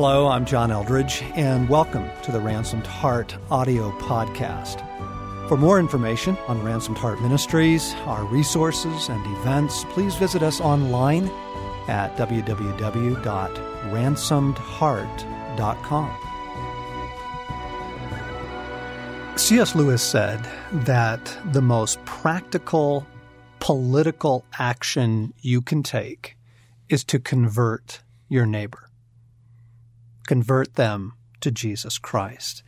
Hello, I'm John Eldredge, and welcome to the Ransomed Heart audio podcast. For more information on Ransomed Heart Ministries, our resources, and events, please visit us online at www.ransomedheart.com. C.S. Lewis said that the most practical political action you can take is to convert your neighbor convert them to Jesus Christ.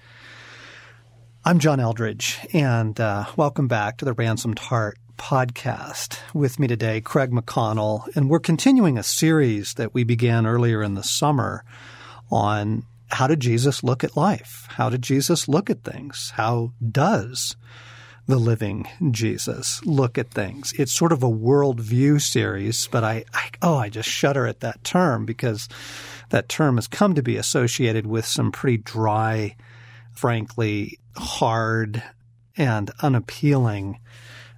I'm John Eldredge, and uh, welcome back to the Ransomed Heart podcast. With me today, Craig McConnell, and we're continuing a series that we began earlier in the summer on how did Jesus look at life? How did Jesus look at things? How does the living Jesus look at things? It's sort of a worldview series, but I, I oh, I just shudder at that term because that term has come to be associated with some pretty dry, frankly, hard and unappealing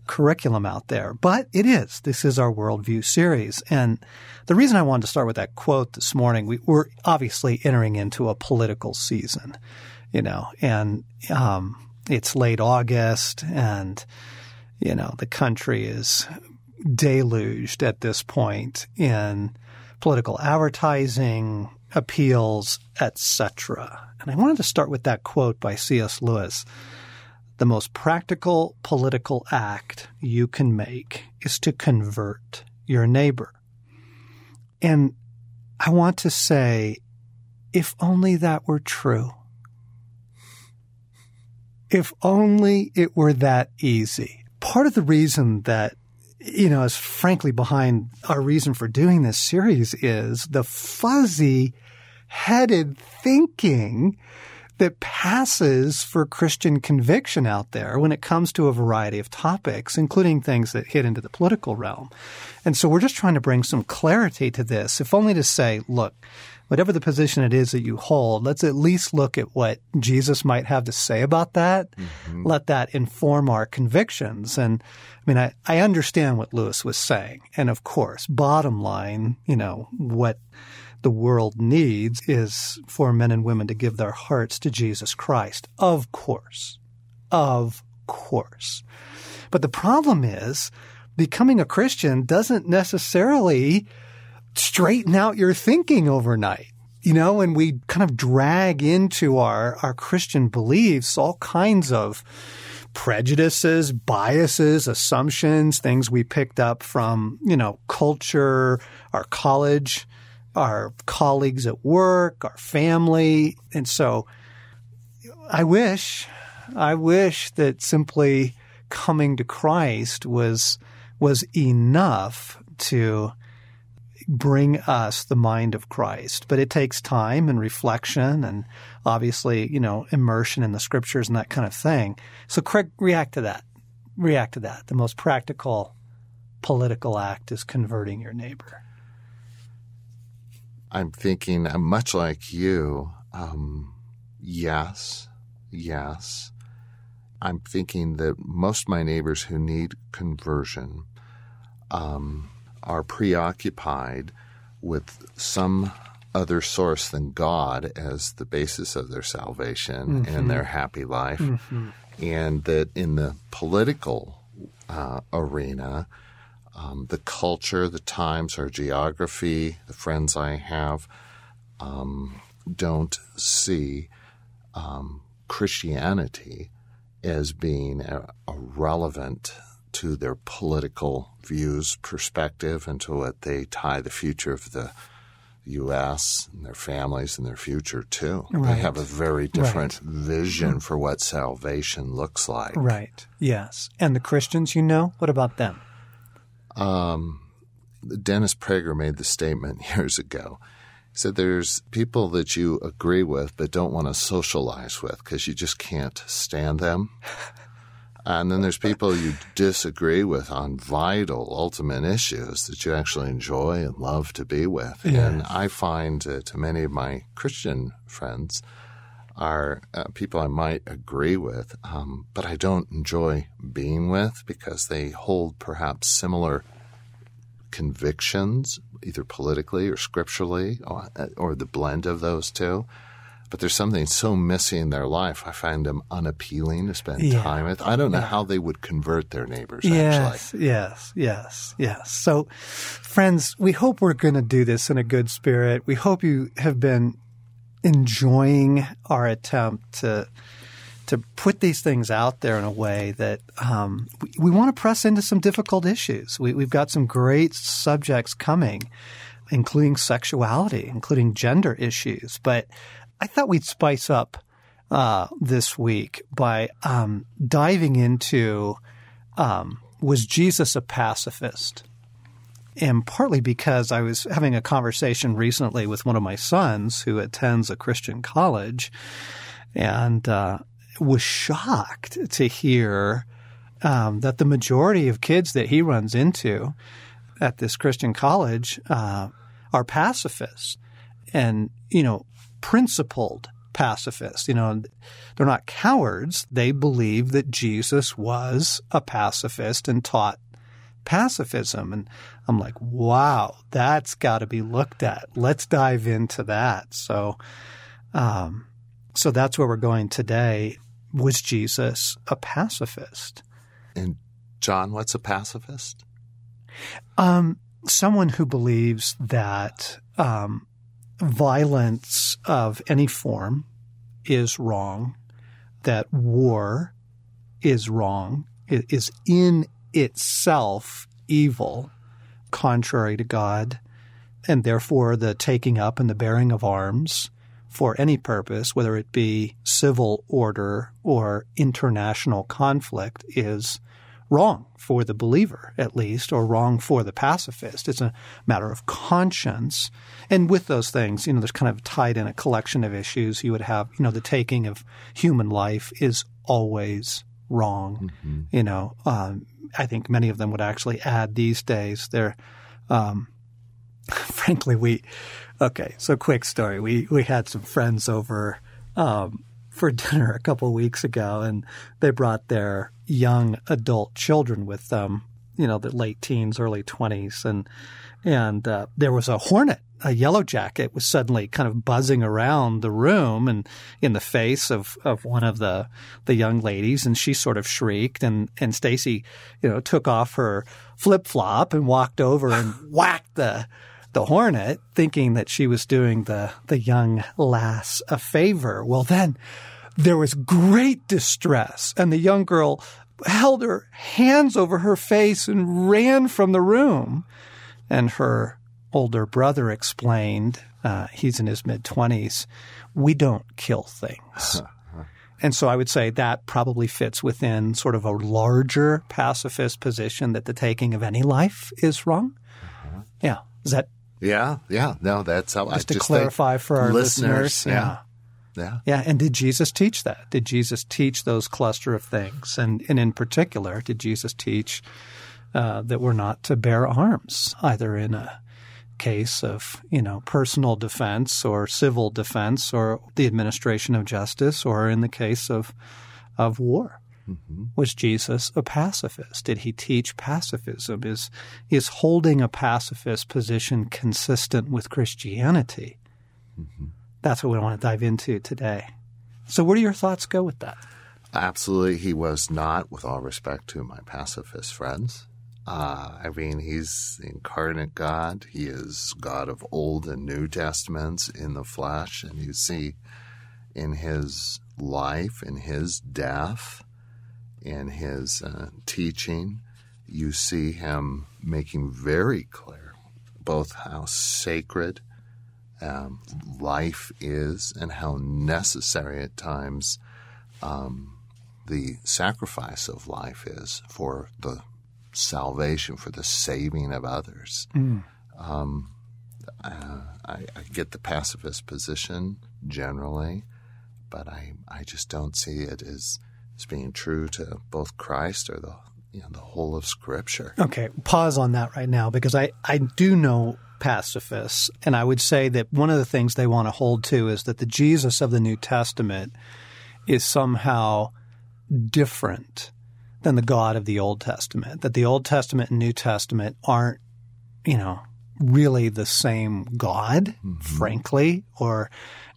curriculum out there. But it is. This is our worldview series. And the reason I wanted to start with that quote this morning, we, are obviously entering into a political season, you know, and um, it's late August and, you know, the country is deluged at this point in political advertising, appeals, etc. And I wanted to start with that quote by C.S. Lewis. The most practical political act you can make is to convert your neighbor. And I want to say, if only that were true. If only it were that easy. Part of the reason that you know, is frankly behind our reason for doing this series is the fuzzy headed thinking that passes for Christian conviction out there when it comes to a variety of topics, including things that hit into the political realm. And so we're just trying to bring some clarity to this, if only to say, look, whatever the position it is that you hold, let's at least look at what Jesus might have to say about that. Mm-hmm. Let that inform our convictions. And I mean, I, I understand what Lewis was saying. And of course, bottom line, you know, what the world needs is for men and women to give their hearts to Jesus Christ. Of course. Of course. But the problem is becoming a Christian doesn't necessarily straighten out your thinking overnight. You know, and we kind of drag into our, our Christian beliefs all kinds of prejudices, biases, assumptions, things we picked up from, you know, culture, our college, our colleagues at work, our family. And so I wish, I wish that simply coming to Christ was, was enough to bring us the mind of Christ. But it takes time and reflection and obviously, you know, immersion in the scriptures and that kind of thing. So Craig, react to that. React to that. The most practical political act is converting your neighbor. I'm thinking, I'm much like you. Um, yes, yes. I'm thinking that most of my neighbors who need conversion um, are preoccupied with some other source than God as the basis of their salvation mm-hmm. and their happy life. Mm-hmm. And that in the political uh, arena, um, the culture, the times, our geography, the friends I have um, don't see um, Christianity as being a, a relevant to their political views, perspective, and to what they tie the future of the U.S. and their families and their future to. Right. They have a very different right. vision for what salvation looks like. Right. Yes. And the Christians, you know, what about them? Um, Dennis Prager made the statement years ago. He said there's people that you agree with but don't want to socialize with because you just can't stand them. And then there's people you disagree with on vital, ultimate issues that you actually enjoy and love to be with. And I find uh, to many of my Christian friends are uh, people I might agree with, um, but I don't enjoy being with because they hold perhaps similar convictions, either politically or scripturally, or, or the blend of those two but there's something so missing in their life. I find them unappealing to spend yeah. time with. I don't know yeah. how they would convert their neighbors. Yes, actually. yes, yes, yes. So, friends, we hope we're going to do this in a good spirit. We hope you have been enjoying our attempt to to put these things out there in a way that um, we, we, want to press into some difficult issues. We, we've got some great subjects coming, including sexuality, including gender issues, but I thought we'd spice up uh, this week by um, diving into um, was Jesus a pacifist? And partly because I was having a conversation recently with one of my sons who attends a Christian college and uh, was shocked to hear um, that the majority of kids that he runs into at this Christian college uh, are pacifists. And, you know, principled pacifists. You know, they're not cowards. They believe that Jesus was a pacifist and taught pacifism. And I'm like, wow, that's got to be looked at. Let's dive into that. So, um, so that's where we're going today. Was Jesus a pacifist? And John, what's a pacifist? Um, someone who believes that um, violence of any form is wrong, that war is wrong, it is in itself evil, contrary to God, and therefore the taking up and the bearing of arms for any purpose, whether it be civil order or international conflict, is wrong for the believer, at least, or wrong for the pacifist. It's a matter of conscience. And with those things, you know, there's kind of tied in a collection of issues. You would have, you know, the taking of human life is always wrong. Mm-hmm. You know, um, I think many of them would actually add these days. They're, um, frankly, we, okay, so quick story. We, we had some friends over, um, for dinner a couple of weeks ago, and they brought their young adult children with them, you know, the late teens, early twenties, and and uh, there was a hornet, a yellow jacket, was suddenly kind of buzzing around the room and in the face of, of one of the the young ladies, and she sort of shrieked, and and Stasi, you know, took off her flip flop and walked over and whacked the the hornet, thinking that she was doing the the young lass a favor. Well, then there was great distress, and the young girl held her hands over her face and ran from the room. And her older brother explained, uh, he's in his mid 20s, we don't kill things. and so I would say that probably fits within sort of a larger pacifist position that the taking of any life is wrong. Uh-huh. Yeah. Is that yeah, yeah. No, that's how just I to clarify for our listeners. listeners yeah. yeah. Yeah. And did Jesus teach that? Did Jesus teach those cluster of things? And, and in particular, did Jesus teach uh, that we're not to bear arms, either in a case of, you know, personal defense or civil defense or the administration of justice or in the case of, of war? Mm-hmm. Was Jesus a pacifist? Did he teach pacifism? Is, is holding a pacifist position consistent with Christianity? Mm-hmm. That's what we want to dive into today. So, where do your thoughts go with that? Absolutely, he was not, with all respect to my pacifist friends. Uh, I mean, he's the incarnate God. He is God of Old and New Testaments in the flesh. And you see in his life, in his death, in his uh, teaching, you see him making very clear both how sacred um, life is and how necessary at times um, the sacrifice of life is for the salvation, for the saving of others. Mm. Um, uh, I, I, get the pacifist position generally, but I, I just don't see it as as being true to both Christ or the you know, the whole of Scripture. Okay, pause on that right now because I, I do know pacifists, and I would say that one of the things they want to hold to is that the Jesus of the New Testament is somehow different than the God of the Old Testament. That the Old Testament and New Testament aren't you know, really the same God, mm-hmm. frankly, or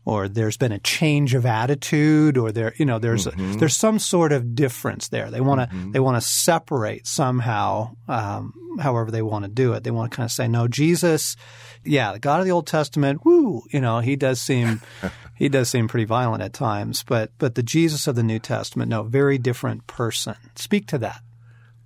or there's been a change of attitude or there you know there's mm-hmm. a, there's some sort of difference there. They want to mm-hmm. they want to separate somehow um, however they want to do it. They want to kind of say no Jesus yeah the God of the Old Testament woo! You know he does seem he does seem pretty violent at times but but the Jesus of the New Testament no very different person. Speak to that.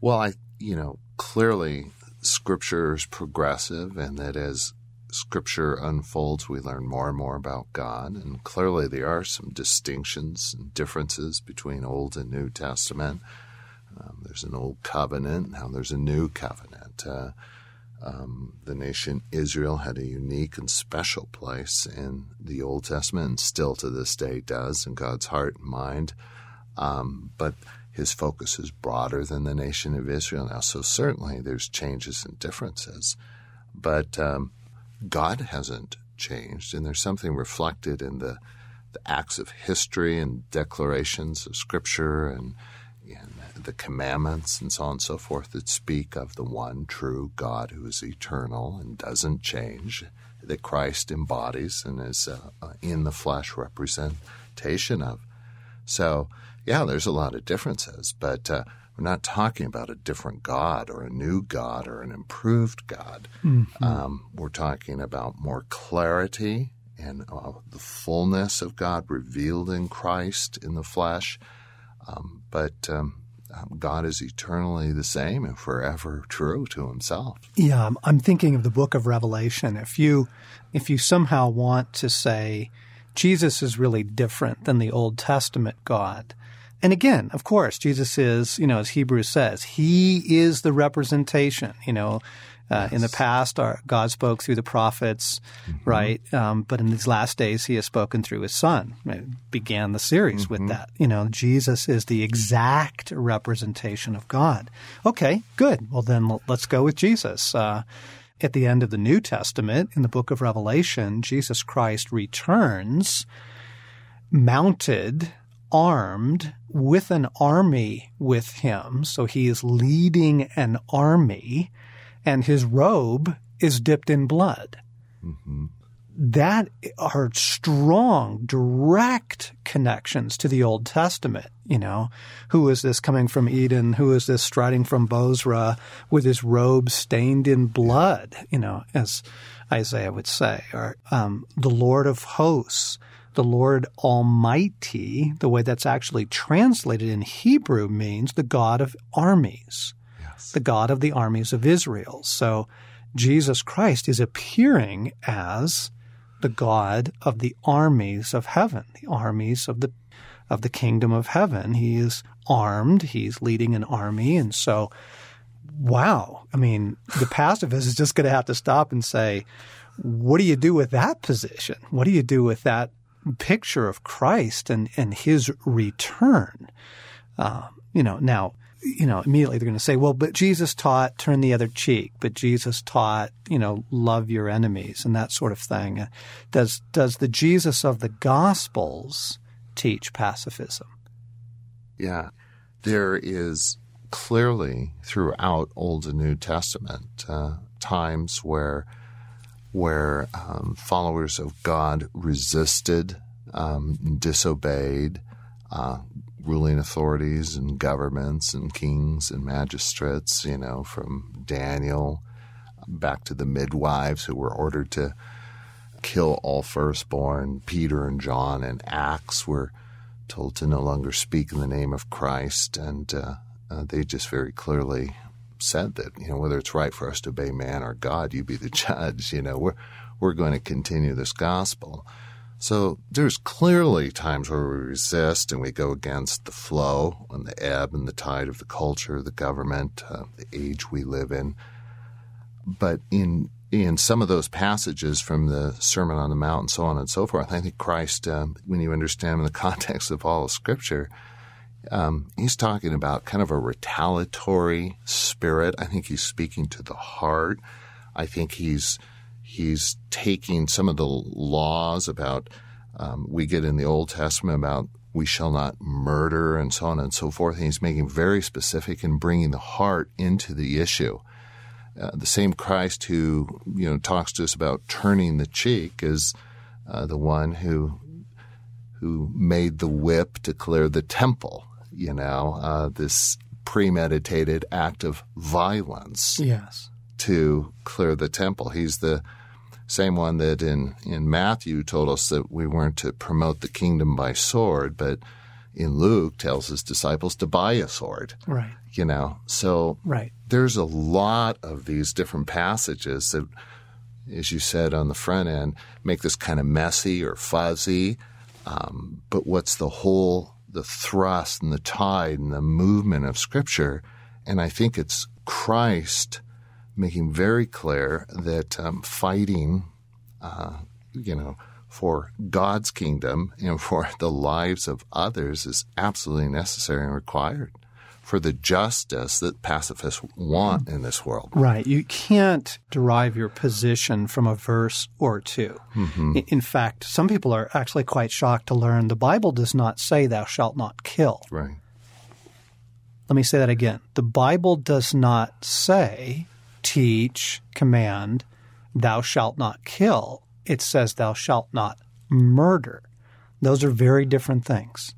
Well I you know clearly scripture is progressive and that as scripture unfolds, we learn more and more about God. And clearly, there are some distinctions and differences between Old and New Testament. Um, there's an Old Covenant, now there's a New Covenant. Uh, um, the nation Israel had a unique and special place in the Old Testament, and still to this day does in God's heart and mind. Um, but his focus is broader than the nation of Israel now. So certainly there's changes and differences. But um, God hasn't changed, and there's something reflected in the, the acts of history and declarations of Scripture and, and the commandments and so on and so forth that speak of the one true God who is eternal and doesn't change, that Christ embodies and is uh, uh in the flesh representation of. So, yeah, there's a lot of differences, but uh, we're not talking about a different God or a new God or an improved God. Mm-hmm. Um, we're talking about more clarity and uh, the fullness of God revealed in Christ in the flesh. Um, but um, um God is eternally the same and forever true to Himself. Yeah, I'm thinking of the Book of Revelation. If you if you somehow want to say Jesus is really different than the Old Testament God, and again, of course, Jesus is, you know, as Hebrews says, he is the representation, you know. Uh, yes. In the past, our, God spoke through the prophets, mm-hmm. right? Um, but in these last days, He has spoken through His Son. It began the series mm-hmm. with that. You know, Jesus is the exact representation of God. Okay, good. Well, then let's go with Jesus. Uh, at the end of the New Testament, in the book of Revelation, Jesus Christ returns mounted armed with an army with him. So he is leading an army, and his robe is dipped in blood. Mm-hmm. That are strong, direct connections to the Old Testament. You know, who is this coming from Edom? Who is this striding from Bozrah with his robe stained in blood? You know, as Isaiah would say, or um, the Lord of hosts the Lord Almighty, the way that's actually translated in Hebrew means the God of armies, yes. the God of the armies of Israel. So Jesus Christ is appearing as the God of the armies of heaven, the armies of the of the kingdom of heaven. He is armed, he's leading an army, and so wow. I mean, the pacifist is just going to have to stop and say, what do you do with that position? What do you do with that picture of Christ and, and his return. Uh, you know, now, you know, immediately they're going to say, well, but Jesus taught turn the other cheek, but Jesus taught, you know, love your enemies and that sort of thing. Does, does the Jesus of the Gospels teach pacifism? Yeah. There is clearly throughout Old and New Testament uh, times where where um, followers of God resisted, um, disobeyed uh, ruling authorities and governments and kings and magistrates, you know, from Daniel back to the midwives who were ordered to kill all firstborn. Peter and John and Acts were told to no longer speak in the name of Christ, and uh, uh, they just very clearly said that you know whether it's right for us to obey man or God, you be the judge. You know we're we're going to continue this gospel. So there's clearly times where we resist and we go against the flow and the ebb and the tide of the culture, the government, uh, the age we live in. But in in some of those passages from the Sermon on the Mount and so on and so forth, I think Christ, um, when you understand in the context of all of Scripture, um, he's talking about kind of a retaliatory spirit. I think he's speaking to the heart. I think he's he's taking some of the laws about um, we get in the Old Testament about we shall not murder and so on and so forth. And he's making very specific and bringing the heart into the issue. uh, the same Christ who you know talks to us about turning the cheek is uh, the one who who made the whip to clear the temple. You know, uh, this premeditated act of violence. Yes. To clear the temple. He's the same one that in, in Matthew told us that we weren't to promote the kingdom by sword, but in Luke tells his disciples to buy a sword. Right. You know, so right. there's a lot of these different passages that, as you said on the front end, make this kind of messy or fuzzy. Um, but what's the whole, the thrust and the tide and the movement of Scripture? And I think it's Christ making very clear that um, fighting, uh, you know, for God's kingdom and for the lives of others is absolutely necessary and required for the justice that pacifists want in this world. Right. You can't derive your position from a verse or 2 mm-hmm. In fact, some people are actually quite shocked to learn the Bible does not say, Thou shalt not kill. Right. Let me say that again. The Bible does not say, teach, command, thou shalt not kill. It says, thou shalt not murder. Those are very different things.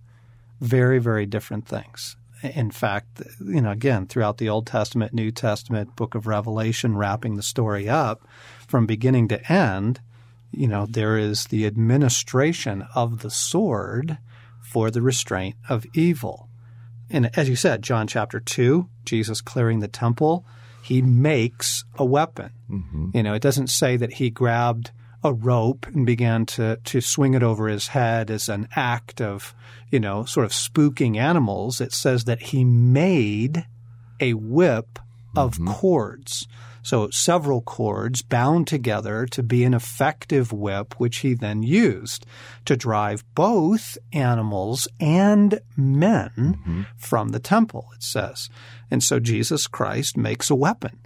Very, very different things. In fact, you know, again, throughout the Old Testament, New Testament, book of Revelation, wrapping the story up from beginning to end, you know, there is the administration of the sword for the restraint of evil. And as you said, John chapter 2, Jesus clearing the temple, he makes a weapon. Mm-hmm. You know, it doesn't say that he grabbed a rope and began to, to swing it over his head as an act of, you know, sort of spooking animals. It says that he made a whip of Mm-hmm. cords. So several cords bound together to be an effective whip, which he then used to drive both animals and men Mm-hmm. from the temple, it says. And so Jesus Christ makes a weapon,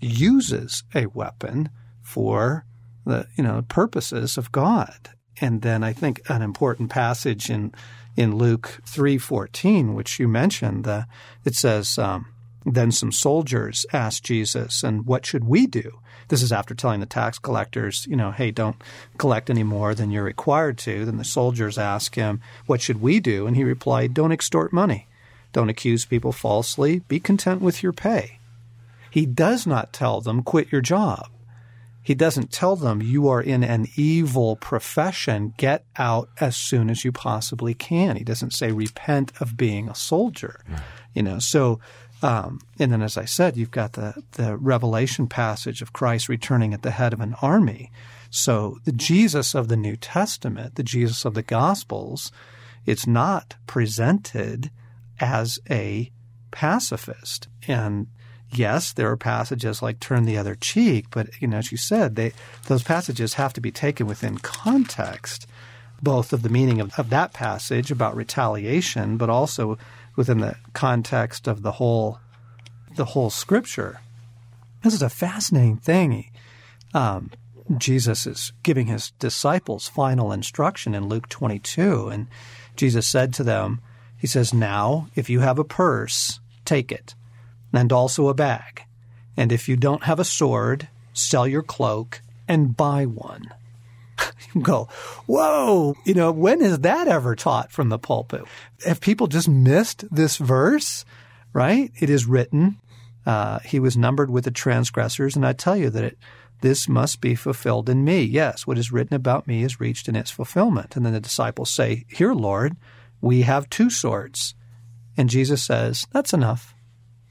uses a weapon for the you know purposes of God. And then I think an important passage in in Luke three fourteen, which you mentioned, the, it says, um, "Then some soldiers asked Jesus, and what should we do?" This is after telling the tax collectors, you know, hey, don't collect any more than you're required to. Then the soldiers ask him, what should we do? And he replied, don't extort money. Don't accuse people falsely. Be content with your pay. He does not tell them, quit your job. He doesn't tell them, you are in an evil profession. Get out as soon as you possibly can. He doesn't say, repent of being a soldier. You know, so, um, and then as I said, you've got the, the revelation passage of Christ returning at the head of an army. So the Jesus of the New Testament, the Jesus of the Gospels, it's not presented as a pacifist. And yes, there are passages like turn the other cheek, but you know, as you said, they, those passages have to be taken within context, both of the meaning of, of that passage about retaliation, but also within the context of the whole the whole scripture. This is a fascinating thing. Um, Jesus is giving his disciples final instruction in Luke 22, and Jesus said to them, He says, Now, if you have a purse, take it, and also a bag. And if you don't have a sword, sell your cloak and buy one. you go, whoa, you know, when is that ever taught from the pulpit? Have people just missed this verse? Right? It is written, uh, he was numbered with the transgressors, and I tell you that it, this must be fulfilled in me. Yes, what is written about me is reached in its fulfillment. And then the disciples say, Here, Lord, we have two swords. And Jesus says, That's enough.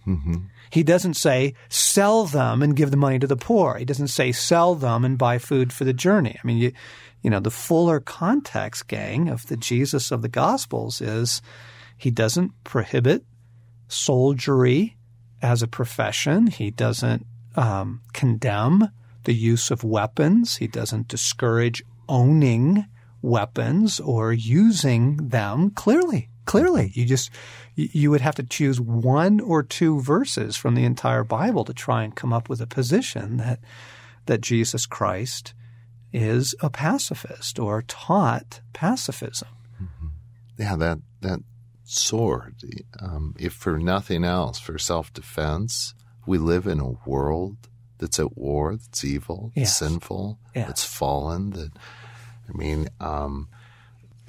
Mm-hmm. He doesn't say sell them and give the money to the poor. He doesn't say sell them and buy food for the journey. I mean, you, you know, the fuller context, gang, of the Jesus of the Gospels is he doesn't prohibit soldiery as a profession. He doesn't um, condemn the use of weapons. He doesn't discourage owning weapons or using them. Clearly, clearly, you just you would have to choose one or two verses from the entire Bible to try and come up with a position that that Jesus Christ is a pacifist or taught pacifism. Yeah, that that sword. Um, if for nothing else, for self defense, we live in a world that's at war, that's evil, that's Yes. sinful, Yes. that's fallen. That I mean, um,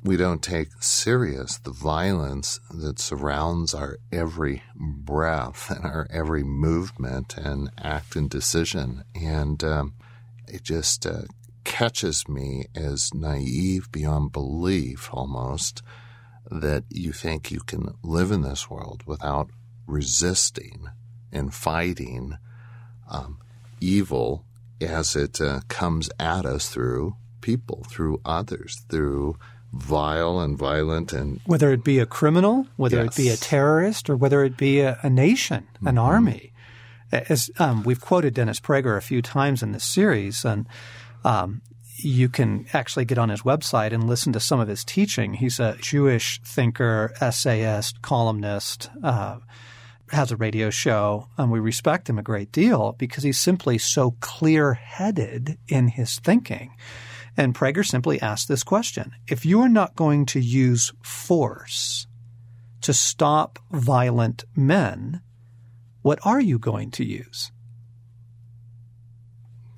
we don't take serious the violence that surrounds our every breath and our every movement and act and decision, and um, it just uh, catches me as naive beyond belief, almost that you think you can live in this world without resisting and fighting um, evil as it uh, comes at us through people, through others, through vile and violent and whether it be a criminal, whether it be a terrorist, or whether it be a, a nation, an army. As um, we've quoted Dennis Prager a few times in this series, and um, you can actually get on his website and listen to some of his teaching. He's a Jewish thinker, essayist, columnist. Uh, has a radio show, and we respect him a great deal because he's simply so clear headed in his thinking. And Prager simply asked this question If you are not going to use force to stop violent men, what are you going to use?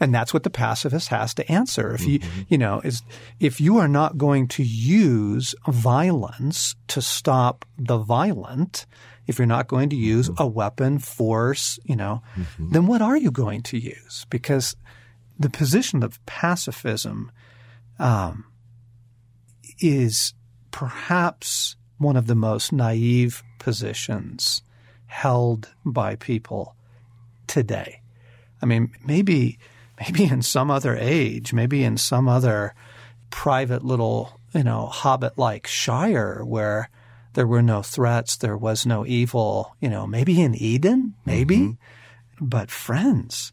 And that's what the pacifist has to answer. If you, mm-hmm. you know, is if you are not going to use violence to stop the violent, if you're not going to use mm-hmm. a weapon, force, you know, mm-hmm. then what are you going to use? Because the position of pacifism um, is perhaps one of the most naive positions held by people today. I mean, maybe maybe in some other age, maybe in some other private little, you know, hobbit-like shire where there were no threats, there was no evil, you know, maybe in Eden, maybe. But friends,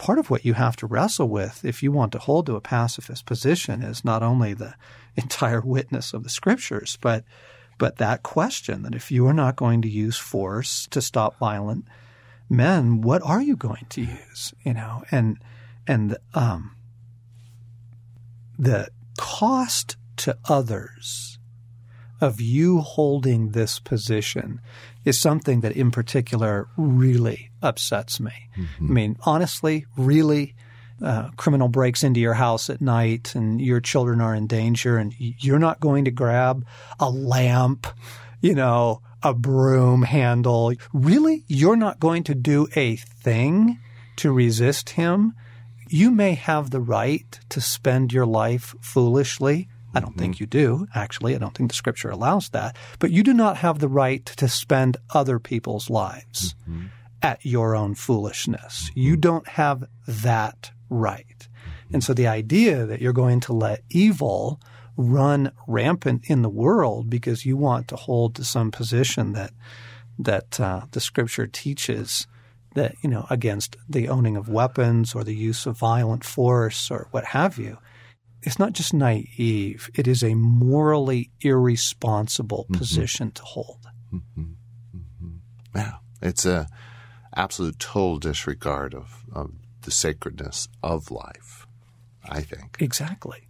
part of what you have to wrestle with if you want to hold to a pacifist position is not only the entire witness of the scriptures, but but that question that if you are not going to use force to stop violent men, what are you going to use? You know, and and um, the cost to others of you holding this position is something that in particular really upsets me. Mm-hmm. I mean, honestly, really, uh, criminal breaks into your house at night and your children are in danger and you're not going to grab a lamp, you know, a broom handle. Really? You're not going to do a thing to resist him? You may have the right to spend your life foolishly. I don't think mm-hmm. you do, actually. I don't think the scripture allows that. But you do not have the right to spend other people's lives mm-hmm. At your own foolishness. You don't have that right. And so the idea that you're going to let evil run rampant in the world because you want to hold to some position that that uh, the scripture teaches that you know against the owning of weapons or the use of violent force or what have you it's not just naive. It is a morally irresponsible mm-hmm. position to hold. Mm-hmm. Mm-hmm. Yeah, it's a absolute total disregard of, of the sacredness of life. I think. Exactly.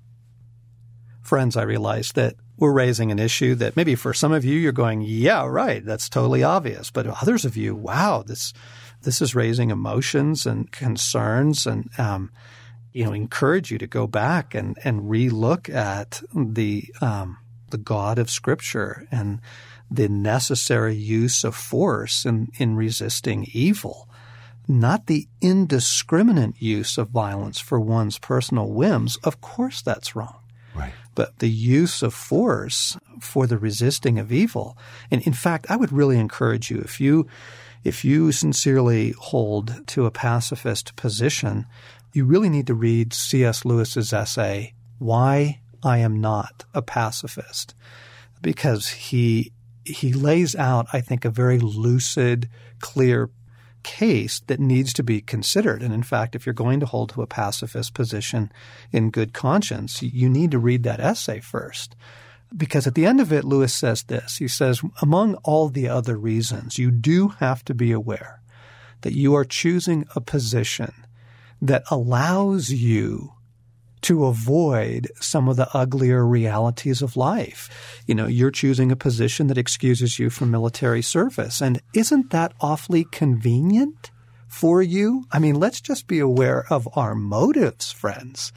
Friends, I realize that we're raising an issue that maybe for some of you you're going, yeah, right, that's totally obvious. But others of you, wow, this this is raising emotions and concerns and um, you know, encourage you to go back and, and relook at the um, the God of Scripture and the necessary use of force in, in resisting evil not the indiscriminate use of violence for one's personal whims. Of course, that's wrong. Right. But the use of force for the resisting of evil. And in fact, I would really encourage you if you if you sincerely hold to a pacifist position, you really need to read C.S. Lewis's essay, Why I Am Not a Pacifist. Because he he lays out, I think, a very lucid, clear case that needs to be considered. And in fact, if you're going to hold to a pacifist position in good conscience, you need to read that essay first. Because at the end of it, Lewis says this. He says, among all the other reasons, you do have to be aware that you are choosing a position that allows you to avoid some of the uglier realities of life. You know, you're choosing a position that excuses you from military service. And isn't that awfully convenient for you. I mean, let's just be aware of our motives, friends,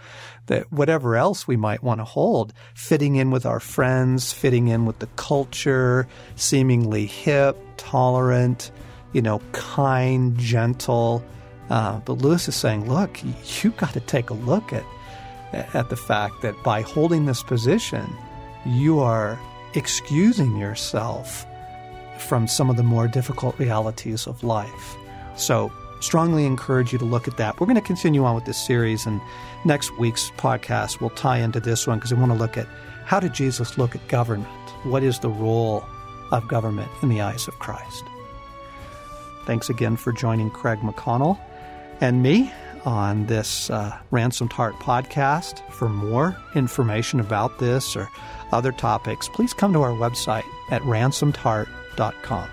that whatever else we might want to hold, fitting in with our friends, fitting in with the culture, seemingly hip, tolerant, you know, kind, gentle. Uh, but Lewis is saying, look, you've got to take a look at, at the fact that by holding this position, you are excusing yourself from some of the more difficult realities of life. So, strongly encourage you to look at that. We're going to continue on with this series, and next week's podcast will tie into this one because we want to look at how did Jesus look at government? What is the role of government in the eyes of Christ? Thanks again for joining Craig McConnell and me on this uh, Ransomed Heart podcast. For more information about this or other topics, please come to our website at ransomedheart.com.